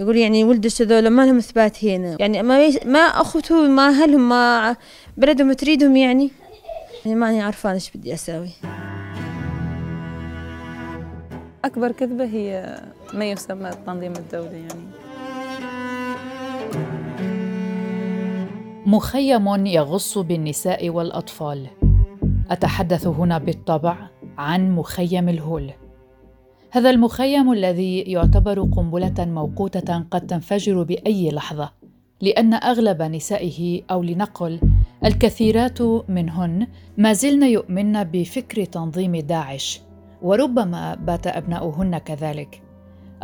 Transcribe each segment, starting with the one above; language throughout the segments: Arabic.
يقول يعني ولدش هذول ما لهم إثبات هنا. يعني ما. ما أخوته ما أهلهم ما بلدهم تريدهم يعني؟ يعني ماني عارفة إيش بدي أسوي. أكبر كذبة هي ما يسمى التنظيم الدولي يعني. مخيم يغص بالنساء والأطفال. أتحدث هنا بالطبع عن مخيم الهول. هذا المخيم الذي يعتبر قنبلة موقوتة قد تنفجر بأي لحظة لأن أغلب نسائه أو لنقل الكثيرات منهن ما زلن يؤمن بفكر تنظيم داعش وربما بات أبناؤهن كذلك.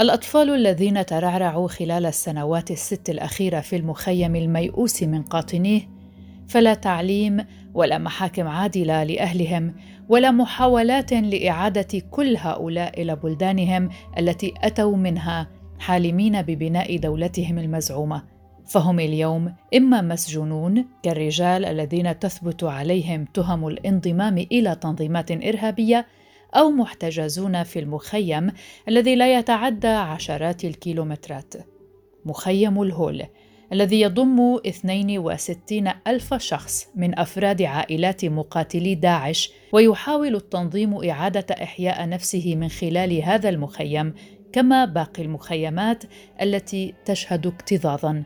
الأطفال الذين ترعرعوا خلال السنوات الست الأخيرة في المخيم الميؤوس من قاطنيه فلا تعليم ولا محاكم عادلة لأهلهم ولا محاولات لإعادة كل هؤلاء إلى بلدانهم التي أتوا منها حالمين ببناء دولتهم المزعومة. فهم اليوم إما مسجونون كالرجال الذين تثبت عليهم تهم الانضمام إلى تنظيمات إرهابية أو محتجزون في المخيم الذي لا يتعدى عشرات الكيلومترات. مخيم الهول الذي يضم 62 ألف شخص من أفراد عائلات مقاتلي داعش ويحاول التنظيم إعادة إحياء نفسه من خلال هذا المخيم كما باقي المخيمات التي تشهد اكتظاظا.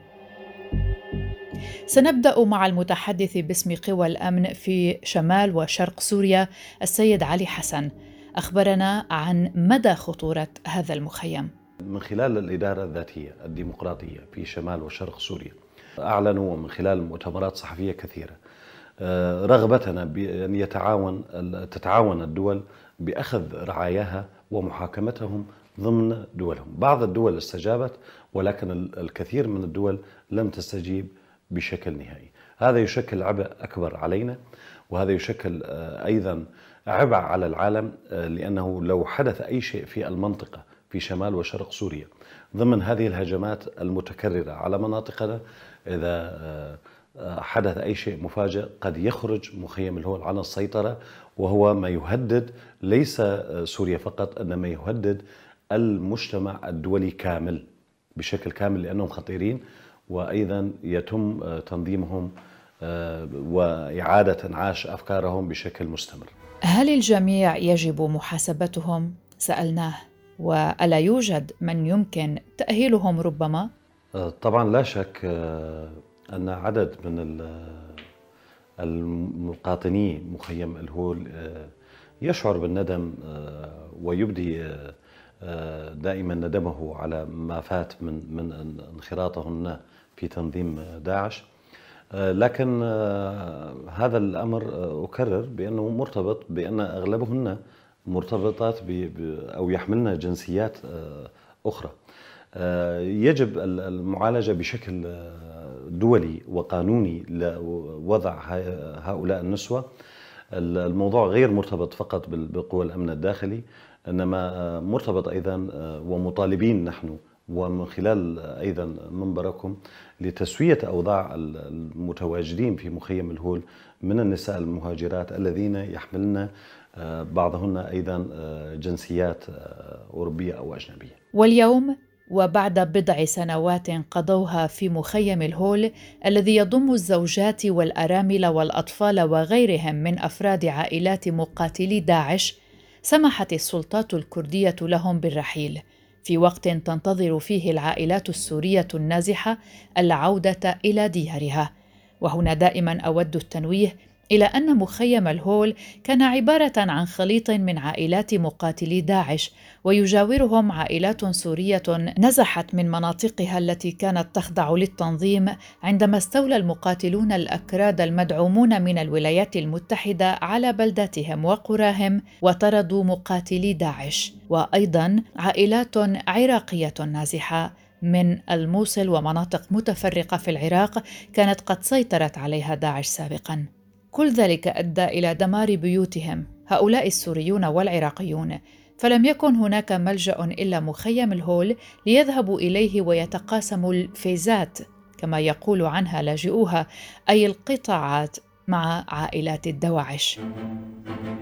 سنبدأ مع المتحدث باسم قوى الأمن في شمال وشرق سوريا السيد علي حسن. أخبرنا عن مدى خطورة هذا المخيم. من خلال الإدارة الذاتية الديمقراطية في شمال وشرق سوريا أعلنوا من خلال مؤتمرات صحفية كثيرة آه، رغبتنا بأن يتعاون تتعاون الدول بأخذ رعاياها ومحاكمتهم ضمن دولهم. بعض الدول استجابت ولكن الكثير من الدول لم تستجيب بشكل نهائي. هذا يشكل عبء أكبر علينا وهذا يشكل آه، أيضا عبء على العالم آه، لأنه لو حدث أي شيء في المنطقة في شمال وشرق سوريا. ضمن هذه الهجمات المتكررة على مناطقنا إذا آه، حدث أي شيء مفاجئ قد يخرج مخيم الهول عن السيطرة وهو ما يهدد ليس سوريا فقط إنما يهدد المجتمع الدولي كامل بشكل كامل لأنهم خطيرين وأيضا يتم تنظيمهم آه، وإعادة إنعاش أفكارهم بشكل مستمر. هل الجميع يجب محاسبتهم؟ سألناه. وألا يوجد من يمكن تأهيلهم ربما؟ آه، طبعا لا شك آه، أن عدد من المقاطني مخيم الهول يشعر بالندم ويبدي دائما ندمه على ما فات من من انخراطهن في تنظيم داعش لكن هذا الأمر أكرر بأنه مرتبط بأن أغلبهن مرتبطات أو يحملن جنسيات أخرى. يجب المعالجة بشكل دولي وقانوني لوضع هؤلاء النسوة. الموضوع غير مرتبط فقط بقوى الأمن الداخلي إنما مرتبط أيضا ومطالبين نحن ومن خلال أيضا منبركم لتسوية أوضاع المتواجدين في مخيم الهول من النساء المهاجرات الذين يحملن بعضهن أيضا جنسيات أوروبية أو أجنبية. واليوم وبعد بضع سنوات قضوها في مخيم الهول الذي يضم الزوجات والأرامل والأطفال وغيرهم من أفراد عائلات مقاتلي داعش سمحت السلطات الكردية لهم بالرحيل في وقت تنتظر فيه العائلات السورية النازحة العودة إلى ديارها وهنا دائما أود التنويه إلى أن مخيم الهول كان عبارة عن خليط من عائلات مقاتلي داعش ويجاورهم عائلات سورية نزحت من مناطقها التي كانت تخضع للتنظيم عندما استولى المقاتلون الأكراد المدعومون من الولايات المتحدة على بلداتهم وقراهم وطردوا مقاتلي داعش. وأيضا عائلات عراقية نازحة من الموصل ومناطق متفرقة في العراق كانت قد سيطرت عليها داعش سابقا. كل ذلك أدى إلى دمار بيوتهم هؤلاء السوريون والعراقيون فلم يكن هناك ملجأ إلا مخيم الهول ليذهبوا إليه ويتقاسموا الفيزات كما يقول عنها لاجئوها أي القطاعات مع عائلات الدواعش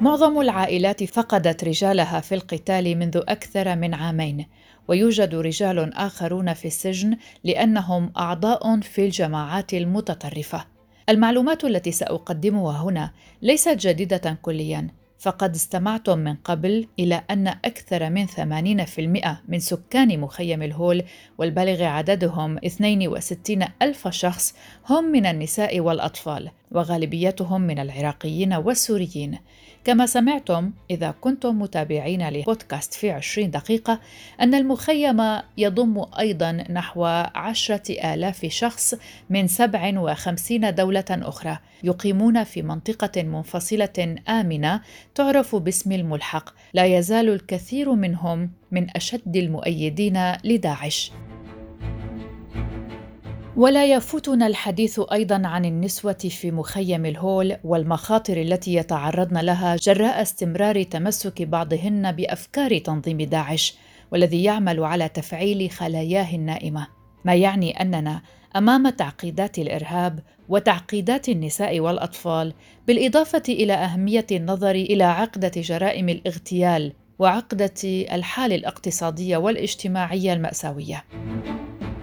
معظم العائلات فقدت رجالها في القتال منذ أكثر من عامين ويوجد رجال آخرون في السجن لأنهم أعضاء في الجماعات المتطرفة. المعلومات التي سأقدمها هنا ليست جديدة كلياً، فقد استمعتم من قبل إلى أن أكثر من 80% من سكان مخيم الهول والبالغ عددهم 62 ألف شخص هم من النساء والأطفال وغالبيتهم من العراقيين والسوريين. كما سمعتم إذا كنتم متابعين لبودكاست في عشرين دقيقة أن المخيم يضم أيضا نحو عشرة آلاف شخص من سبع وخمسين دولة أخرى يقيمون في منطقة منفصلة آمنة تعرف باسم الملحق. لا يزال الكثير منهم من أشد المؤيدين لداعش. ولا يفوتنا الحديث أيضا عن النسوة في مخيم الهول والمخاطر التي يتعرضن لها جراء استمرار تمسك بعضهن بأفكار تنظيم داعش والذي يعمل على تفعيل خلاياه النائمة. ما يعني أننا أمام تعقيدات الإرهاب وتعقيدات النساء والأطفال بالإضافة إلى أهمية النظر إلى عقدة جرائم الاغتيال وعقدة الحال الاقتصادية والاجتماعية المأساوية.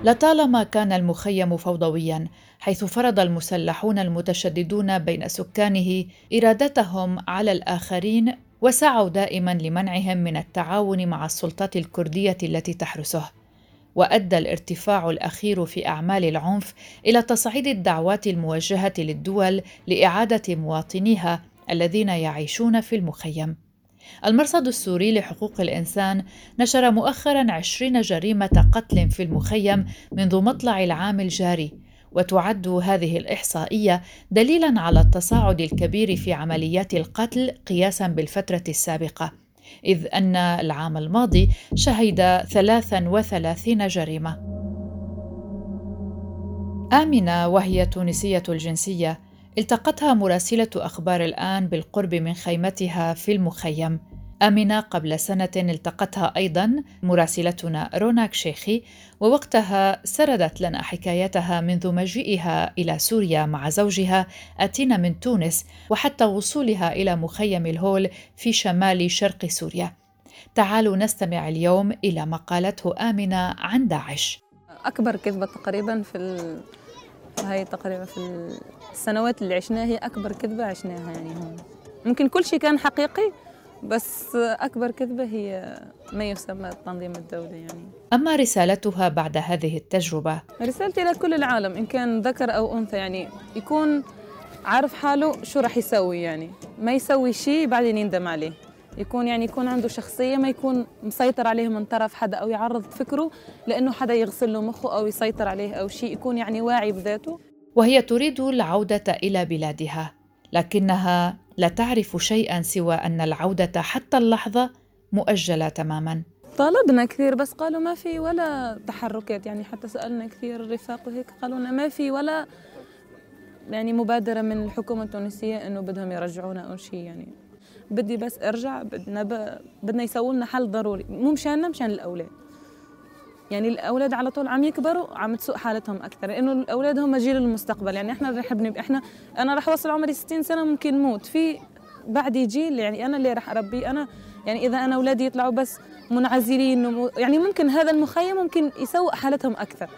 لطالما كان المخيم فوضويا حيث فرض المسلحون المتشددون بين سكانه إرادتهم على الآخرين وسعوا دائما لمنعهم من التعاون مع السلطات الكردية التي تحرسه. وأدى الارتفاع الأخير في أعمال العنف إلى تصعيد الدعوات الموجهة للدول لإعادة مواطنيها الذين يعيشون في المخيم. المرصد السوري لحقوق الإنسان نشر مؤخرا عشرين جريمة قتل في المخيم منذ مطلع العام الجاري وتعد هذه الإحصائية دليلا على التصاعد الكبير في عمليات القتل قياسا بالفترة السابقة إذ أن العام الماضي شهد 33 جريمة. آمنة وهي تونسية الجنسية التقتها مراسلة أخبار الآن بالقرب من خيمتها في المخيم. آمنة قبل سنة التقتها أيضا مراسلتنا روناك شيخي ووقتها سردت لنا حكايتها منذ مجيئها إلى سوريا مع زوجها آتينا من تونس وحتى وصولها إلى مخيم الهول في شمال شرق سوريا. تعالوا نستمع اليوم إلى ما قالته آمنة عن داعش. أكبر كذبة تقريبا في هاي تقريبا في السنوات اللي عشناها هي أكبر كذبة عشناها يعني هون. ممكن كل شيء كان حقيقي بس أكبر كذبة هي ما يسمى التنظيم الدولي يعني. أما رسالتها بعد هذه التجربة؟ رسالتي لكل العالم إن كان ذكر أو أنثى يعني يكون عارف حاله شو راح يسوي يعني. ما يسوي شيء بعدين يندم عليه. يكون يعني يكون عنده شخصية ما يكون مسيطر عليه من طرف حدا أو يعرض فكره لأنه حدا يغسل له مخه أو يسيطر عليه أو شيء يكون يعني واعي بذاته. وهي تريد العودة إلى بلادها لكنها لا تعرف شيئا سوى أن العودة حتى اللحظة مؤجلة تماما. طالبنا كثير بس قالوا ما في ولا تحركات يعني حتى سألنا كثير الرفاق وهيك قالوا لنا ما في ولا يعني مبادرة من الحكومة التونسية إنه بدهم يرجعونا أو شيء يعني. بدي بس ارجع بدنا ب... بدنا يسووا لنا حل ضروري. مو مشاننا مشان الأولاد. يعني الأولاد على طول عم يكبروا عم تسوء حالتهم أكثر لأنه الأولاد هم جيل المستقبل. يعني إحنا رح نبني إحنا أنا رح اوصل عمري 60 سنة ممكن موت. في بعدي جيل يعني أنا اللي رح اربيه أنا يعني إذا أنا أولادي يطلعوا بس منعزلين يعني ممكن هذا المخيم ممكن يسوء حالتهم أكثر.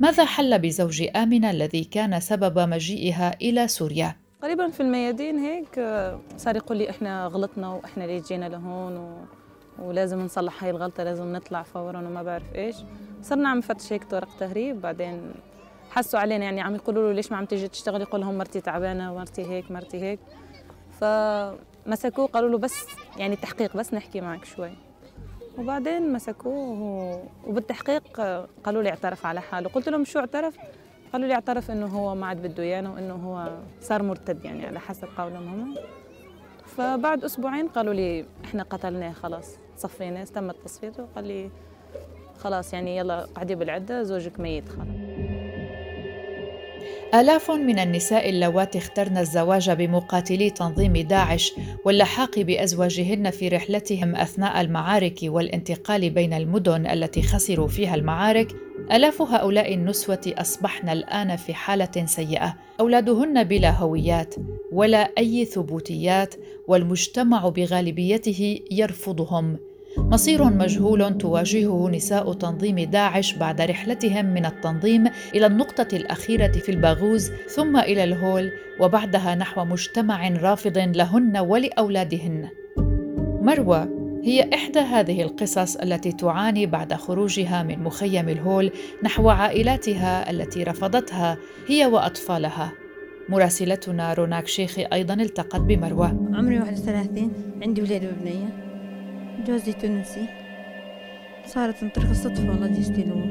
ماذا حل بزوج آمنة الذي كان سبب مجيئها إلى سوريا؟ قريبا في الميادين هيك آه، صار يقول لي إحنا غلطنا وإحنا اللي جينا لهون و... ولازم نصلح هاي الغلطة لازم نطلع فورا وما بعرف إيش. صرنا عم نفتش هيك طرق تهريب بعدين حسوا علينا يعني عم يقولوا له ليش ما عم تيجي تشتغل يقول لهم مرتي تعبانة مرتي هيك مرتي هيك. فمسكوه قالوا له بس يعني تحقيق بس نحكي معك شوي. وبعدين مسكوه وبالتحقيق قالوا لي اعترف على حاله. قلت لهم شو اعترف؟ قالوا لي اعترف إنه هو ما عاد بده إيانا وإنه هو صار مرتد يعني على حسب قولهم هم. فبعد أسبوعين قالوا لي إحنا قتلناه خلاص صفيناه تم تصفيته قال لي خلاص يعني يلا قعدي بالعدة زوجك ميت خلاص. آلاف من النساء اللواتي اخترن الزواج بمقاتلي تنظيم داعش واللحاق بأزواجهن في رحلتهم أثناء المعارك والانتقال بين المدن التي خسروا فيها المعارك آلاف هؤلاء النسوة أصبحن الآن في حالة سيئة، أولادهن بلا هويات ولا أي ثبوتيات، والمجتمع بغالبيته يرفضهم. مصير مجهول تواجهه نساء تنظيم داعش بعد رحلتهم من التنظيم إلى النقطة الأخيرة في الباغوز ثم إلى الهول وبعدها نحو مجتمع رافض لهن ولأولادهن. مروة هي إحدى هذه القصص التي تعاني بعد خروجها من مخيم الهول نحو عائلاتها التي رفضتها هي وأطفالها. مراسلتنا روناك شيخي أيضا التقت بمروة. عمري 31 عندي ولاد وبنية. جوزي تونسي. صارت عن طريق الصدفة والله جيستي له.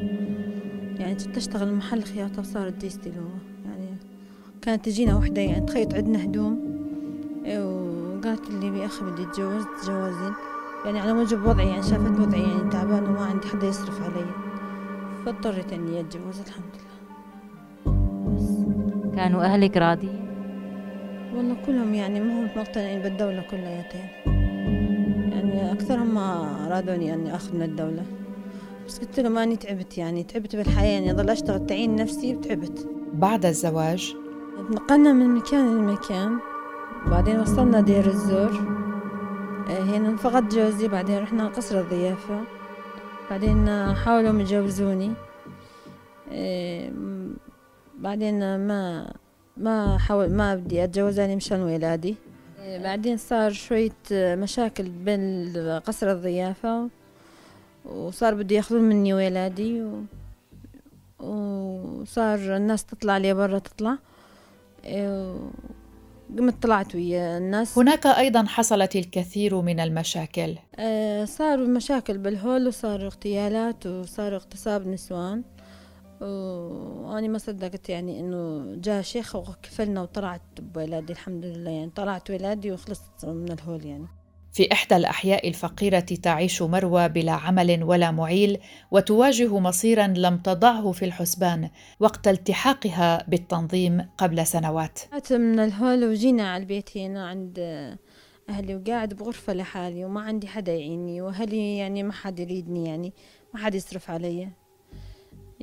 يعني كنت أشتغل محل خياطة وصارت جيستي له. يعني كانت تجينا وحدة يعني تخيط عندنا هدوم. وقالت لي بأخي بدي أتجوز تجوزين. يعني على موجب وضعي يعني شافت وضعي يعني تعبان وما عندي حدا يصرف علي. فاضطريت إني أتجوز الحمد لله. بس. كانوا أهلك راضيين؟ والله كلهم يعني ما هم مقتنعين بالدولة كلياتين. يعني أكثرهم ما رادوني أني أخذ من الدولة. بس قلت لهم أني تعبت يعني تعبت بالحياة يعني. أضل أشتغل تعين نفسي وتعبت. بعد الزواج؟ نقلنا من مكان لمكان. بعدين وصلنا دير الزور. آه، هنا فقد جوزي بعدين رحنا قصر الضيافة. بعدين حاولوا يجوزوني آه، بعدين ما ما حاول ما بدي أتجوز يعني مشان ولادي. بعدين صار شوية مشاكل بين قصر الضيافة وصار بده ياخذون مني ولادي و... وصار الناس تطلع لي برا تطلع قمت طلعت ويا الناس. هناك أيضا حصلت الكثير من المشاكل. آه صاروا مشاكل بالهول وصاروا اغتيالات وصار اغتصاب نسوان. وأنا ما صدقت يعني إنه جاء شيخ وكفلنا وطلعت بولادي الحمد لله يعني. طلعت ولادي وخلصت من الهول يعني. في إحدى الأحياء الفقيرة تعيش مروى بلا عمل ولا معيل وتواجه مصيرا لم تضعه في الحسبان وقت التحاقها بالتنظيم قبل سنوات. من الهول وجينا على البيت هنا عند أهلي وقاعد بغرفة لحالي وما عندي حدا يعيني وأهلي يعني ما حد يريدني يعني ما حد يصرف علي.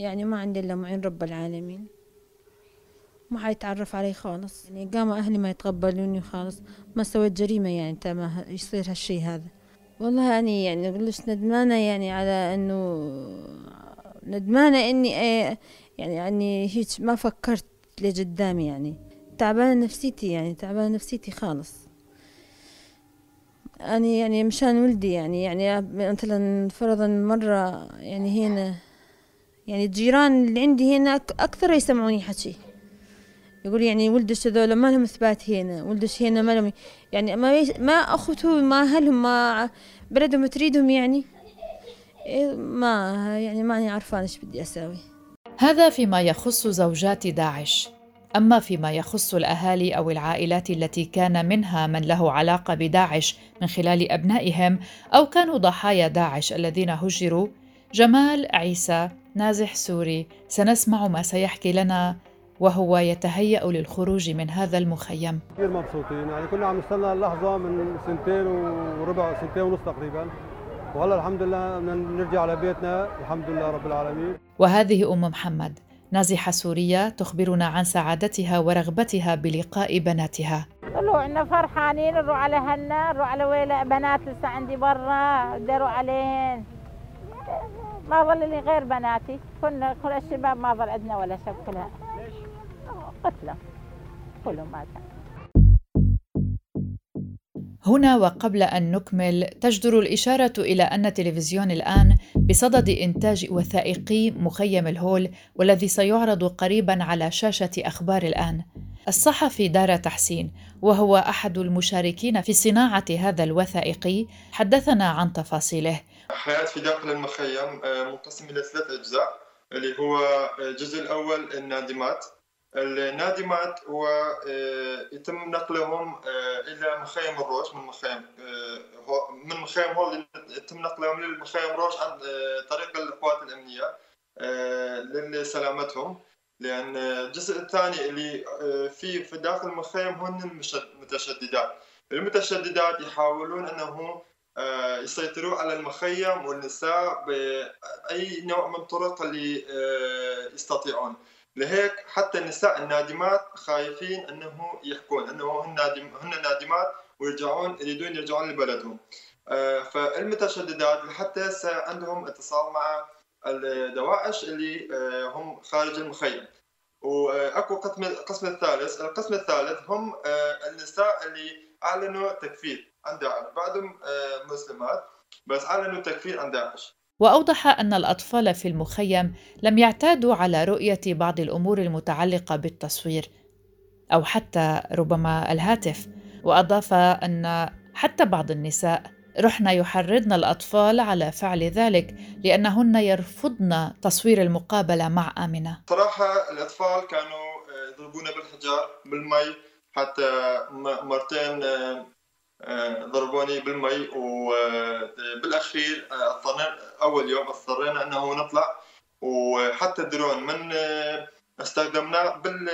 يعني ما عندي إلا معين رب العالمين. ما حيتعرف علي خالص. يعني قاموا أهلي ما يتقبلوني خالص. ما سويت جريمة يعني تما يصير هالشي هذا. والله أني يعني أقولش ندمانة يعني على أنه ندمانة إني إيه يعني أني هيك ما فكرت لقدام يعني. تعبانة نفسيتي يعني تعبانة نفسيتي خالص. أنا يعني مشان ولدي يعني يعني مثلا فرضا مرة يعني هنا يعني الجيران اللي عندي هنا أكثر يسمعوني حكي. يقول يعني ولدش هذول ما لهم إثبات هنا ولدش هنا ما لهم يعني ما ما اخوته ما أهلهم ما بلدهم تريدهم يعني؟ إيه، ما يعني ماني عارفة إيش بدي أسوي. هذا فيما يخص زوجات داعش. أما فيما يخص الأهالي أو العائلات التي كان منها من له علاقة بداعش من خلال أبنائهم أو كانوا ضحايا داعش الذين هجروا جمال عيسى نازح سوري سنسمع ما سيحكي لنا وهو يتهيأ للخروج من هذا المخيم. كثير مبسوطين. يعني كنا عم نستنى اللحظة من سنتين وربع سنتين ونص تقريبا. وهلأ الحمد لله بدنا نرجع على بيتنا الحمد لله رب العالمين. وهذه أم محمد نازحة سورية تخبرنا عن سعادتها ورغبتها بلقاء بناتها. طلوعنا فرحانين نروح على هنا نروح على ويلة بنات لسه عندي برا. بدي أروح عليهن. ما ظل لي غير بناتي كنا كل الشباب ما ظل عندنا ولا شب كلها قتلى كلهم ماتوا هنا وقبل أن نكمل تجدر الإشارة إلى أن تلفزيون الآن بصدد إنتاج وثائقي مخيم الهول والذي سيعرض قريبا على شاشة أخبار الآن. الصحفي دار تحسين وهو أحد المشاركين في صناعة هذا الوثائقي حدثنا عن تفاصيله. حياة في داخل المخيم آه، منقسم إلى ثلاث أجزاء اللي هو الجزء الأول النادمات. النادمات هو آه، يتم نقلهم آه، إلى مخيم الروش من مخيم آه، من مخيم هول يتم نقلهم للمخيم روش عن طريق القوات الأمنية لسلامتهم. لأن الجزء الثاني اللي في في داخل المخيم هن المتشددات المتشددات يحاولون أنه يسيطروا على المخيم والنساء بأي نوع من الطرق اللي يستطيعون. لهيك حتى النساء النادمات خايفين أنه يحكون أنه هن نادم هن نادمات ويرجعون يريدون يرجعون لبلدهم. فالمتشددات لحتى عندهم اتصال مع الدواعش اللي هم خارج المخيم. وأكو قسم القسم الثالث القسم الثالث هم النساء اللي اعلنوا تكفير عن داعش بعضهم مسلمات بس أعلنوا تكفير عن داعش وأوضح أن الأطفال في المخيم لم يعتادوا على رؤية بعض الأمور المتعلقة بالتصوير أو حتى ربما الهاتف وأضاف أن حتى بعض النساء رحن يحرضن الأطفال على فعل ذلك لأنهن يرفضن تصوير المقابلة مع آمنة. صراحة الأطفال كانوا يضربونا بالحجار بالمي حتى مرتين آه، ضربوني بالمي وبالاخير آه، اضطرينا أول يوم اضطرينا إنه نطلع وحتى الدرون من آه، استخدمناه بال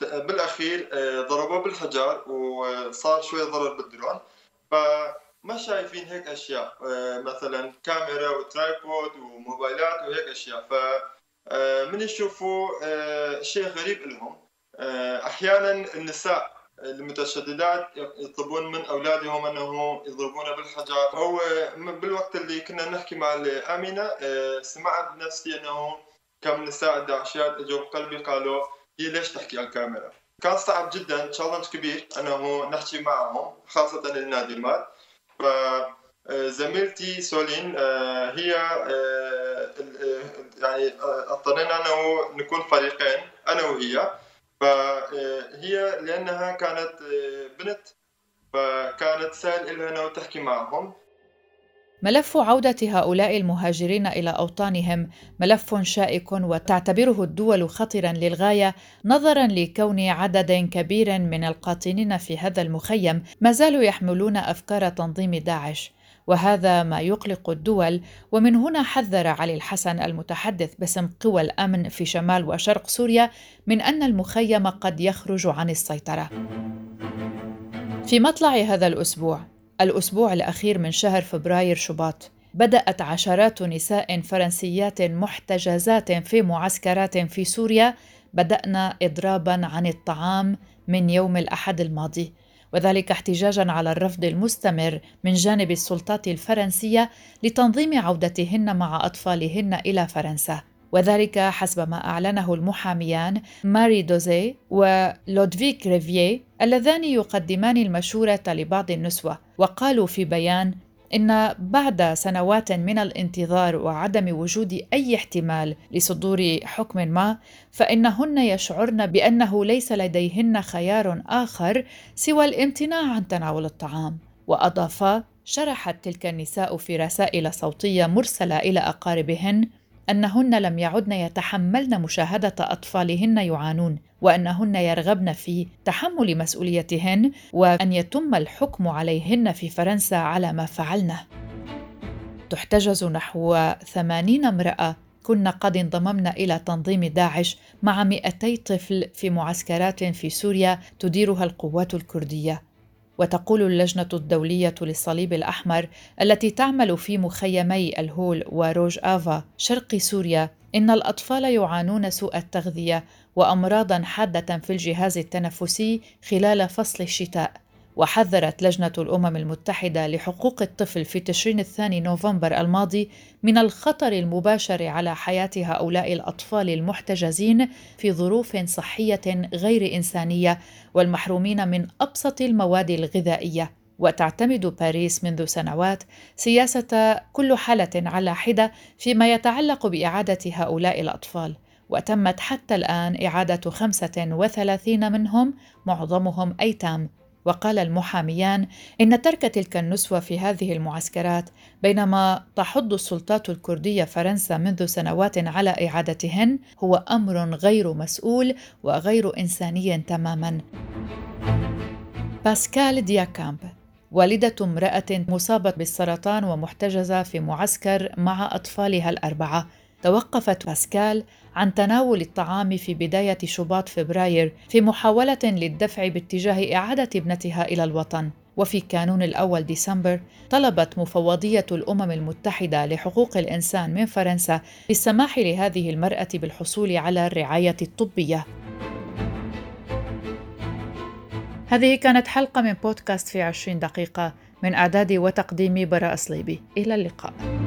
بالأخير ضربوه بالحجار وصار شوي ضرر بالدرون. فما شايفين هيك أشياء مثلا كاميرا و tripod وموبايلات وهيك أشياء. ف من يشوفوا شيء غريب لهم. أحيانا النساء المتشددات يطلبون من أولادهم انه يضربون بالحجار هو بالوقت اللي كنا نحكي مع امينه آه، سمعت بنفسي أنه كم نساء الداعشيات أجوا بقلبي قالوا هي ليش تحكي على الكاميرا؟ كان صعب جدا تشالنج كبير أنه نحكي معهم خاصة النادمات ف آه، زميلتي سولين آه، هي يعني اضطرينا أنه نكون فريقين أنا وهي. فهي لأنها كانت بنت فكانت سهل لها إنه تحكي معهم. ملف عودة هؤلاء المهاجرين إلى أوطانهم ملف شائك وتعتبره الدول خطرا للغاية نظرا لكون عدد كبير من القاطنين في هذا المخيم ما زالوا يحملون أفكار تنظيم داعش. وهذا ما يقلق الدول. ومن هنا حذر علي الحسن المتحدث باسم قوى الأمن في شمال وشرق سوريا من أن المخيم قد يخرج عن السيطرة. في مطلع هذا الأسبوع الأسبوع الأخير من شهر فبراير شباط. بدأت عشرات نساء فرنسيات محتجزات في معسكرات في سوريا. بدأنا اضرابا عن الطعام من يوم الأحد الماضي وذلك احتجاجا على الرفض المستمر من جانب السلطات الفرنسية لتنظيم عودتهن مع أطفالهن إلى فرنسا. وذلك حسب ما أعلنه المحاميان ماري دوزي ولودفيك ريفيه اللذان يقدمان المشورة لبعض النسوة وقالوا في بيان إن بعد سنوات من الانتظار وعدم وجود أي احتمال لصدور حكم ما فإنهن يشعرن بأنه ليس لديهن خيار آخر سوى الامتناع عن تناول الطعام. وأضافا شرحت تلك النساء في رسائل صوتية مرسلة إلى أقاربهن أنهن لم يعدن يتحملن مشاهدة أطفالهن يعانون وأنهن يرغبن في تحمل مسؤوليتهن وأن يتم الحكم عليهن في فرنسا على ما فعلنه. تحتجز نحو ثمانين امرأة. كن قد انضممن إلى تنظيم داعش مع 200 طفل في معسكرات في سوريا تديرها القوات الكردية. وتقول اللجنة الدولية للصليب الأحمر التي تعمل في مخيمي الهول وروج آفا شرق سوريا إن الأطفال يعانون سوء التغذية وأمراضا حادة في الجهاز التنفسي خلال فصل الشتاء. وحذرت لجنة الأمم المتحدة لحقوق الطفل في تشرين الثاني نوفمبر الماضي من الخطر المباشر على حياة هؤلاء الأطفال المحتجزين في ظروف صحية غير إنسانية والمحرومين من أبسط المواد الغذائية. وتعتمد باريس منذ سنوات سياسة كل حالة على حدة فيما يتعلق بإعادة هؤلاء الأطفال. وتمت حتى الآن إعادة 35 منهم معظمهم أيتام. وقال المحاميان إن ترك تلك النسوة في هذه المعسكرات بينما تحض السلطات الكردية فرنسا منذ سنوات على إعادتهن هو أمر غير مسؤول وغير إنساني تماما. باسكال دياكامب والدة امرأة مصابة بالسرطان ومحتجزة في معسكر مع أطفالها الأربعة توقفت باسكال عن تناول الطعام في بداية شباط فبراير في محاولة للدفع باتجاه إعادة ابنتها إلى الوطن. وفي كانون الأول ديسمبر طلبت مفوضية الأمم المتحدة لحقوق الإنسان من فرنسا بالسماح لهذه المرأة بالحصول على الرعاية الطبية. هذه كانت حلقة من بودكاست في عشرين دقيقة من إعداد وتقديم براء صليبي. إلى اللقاء.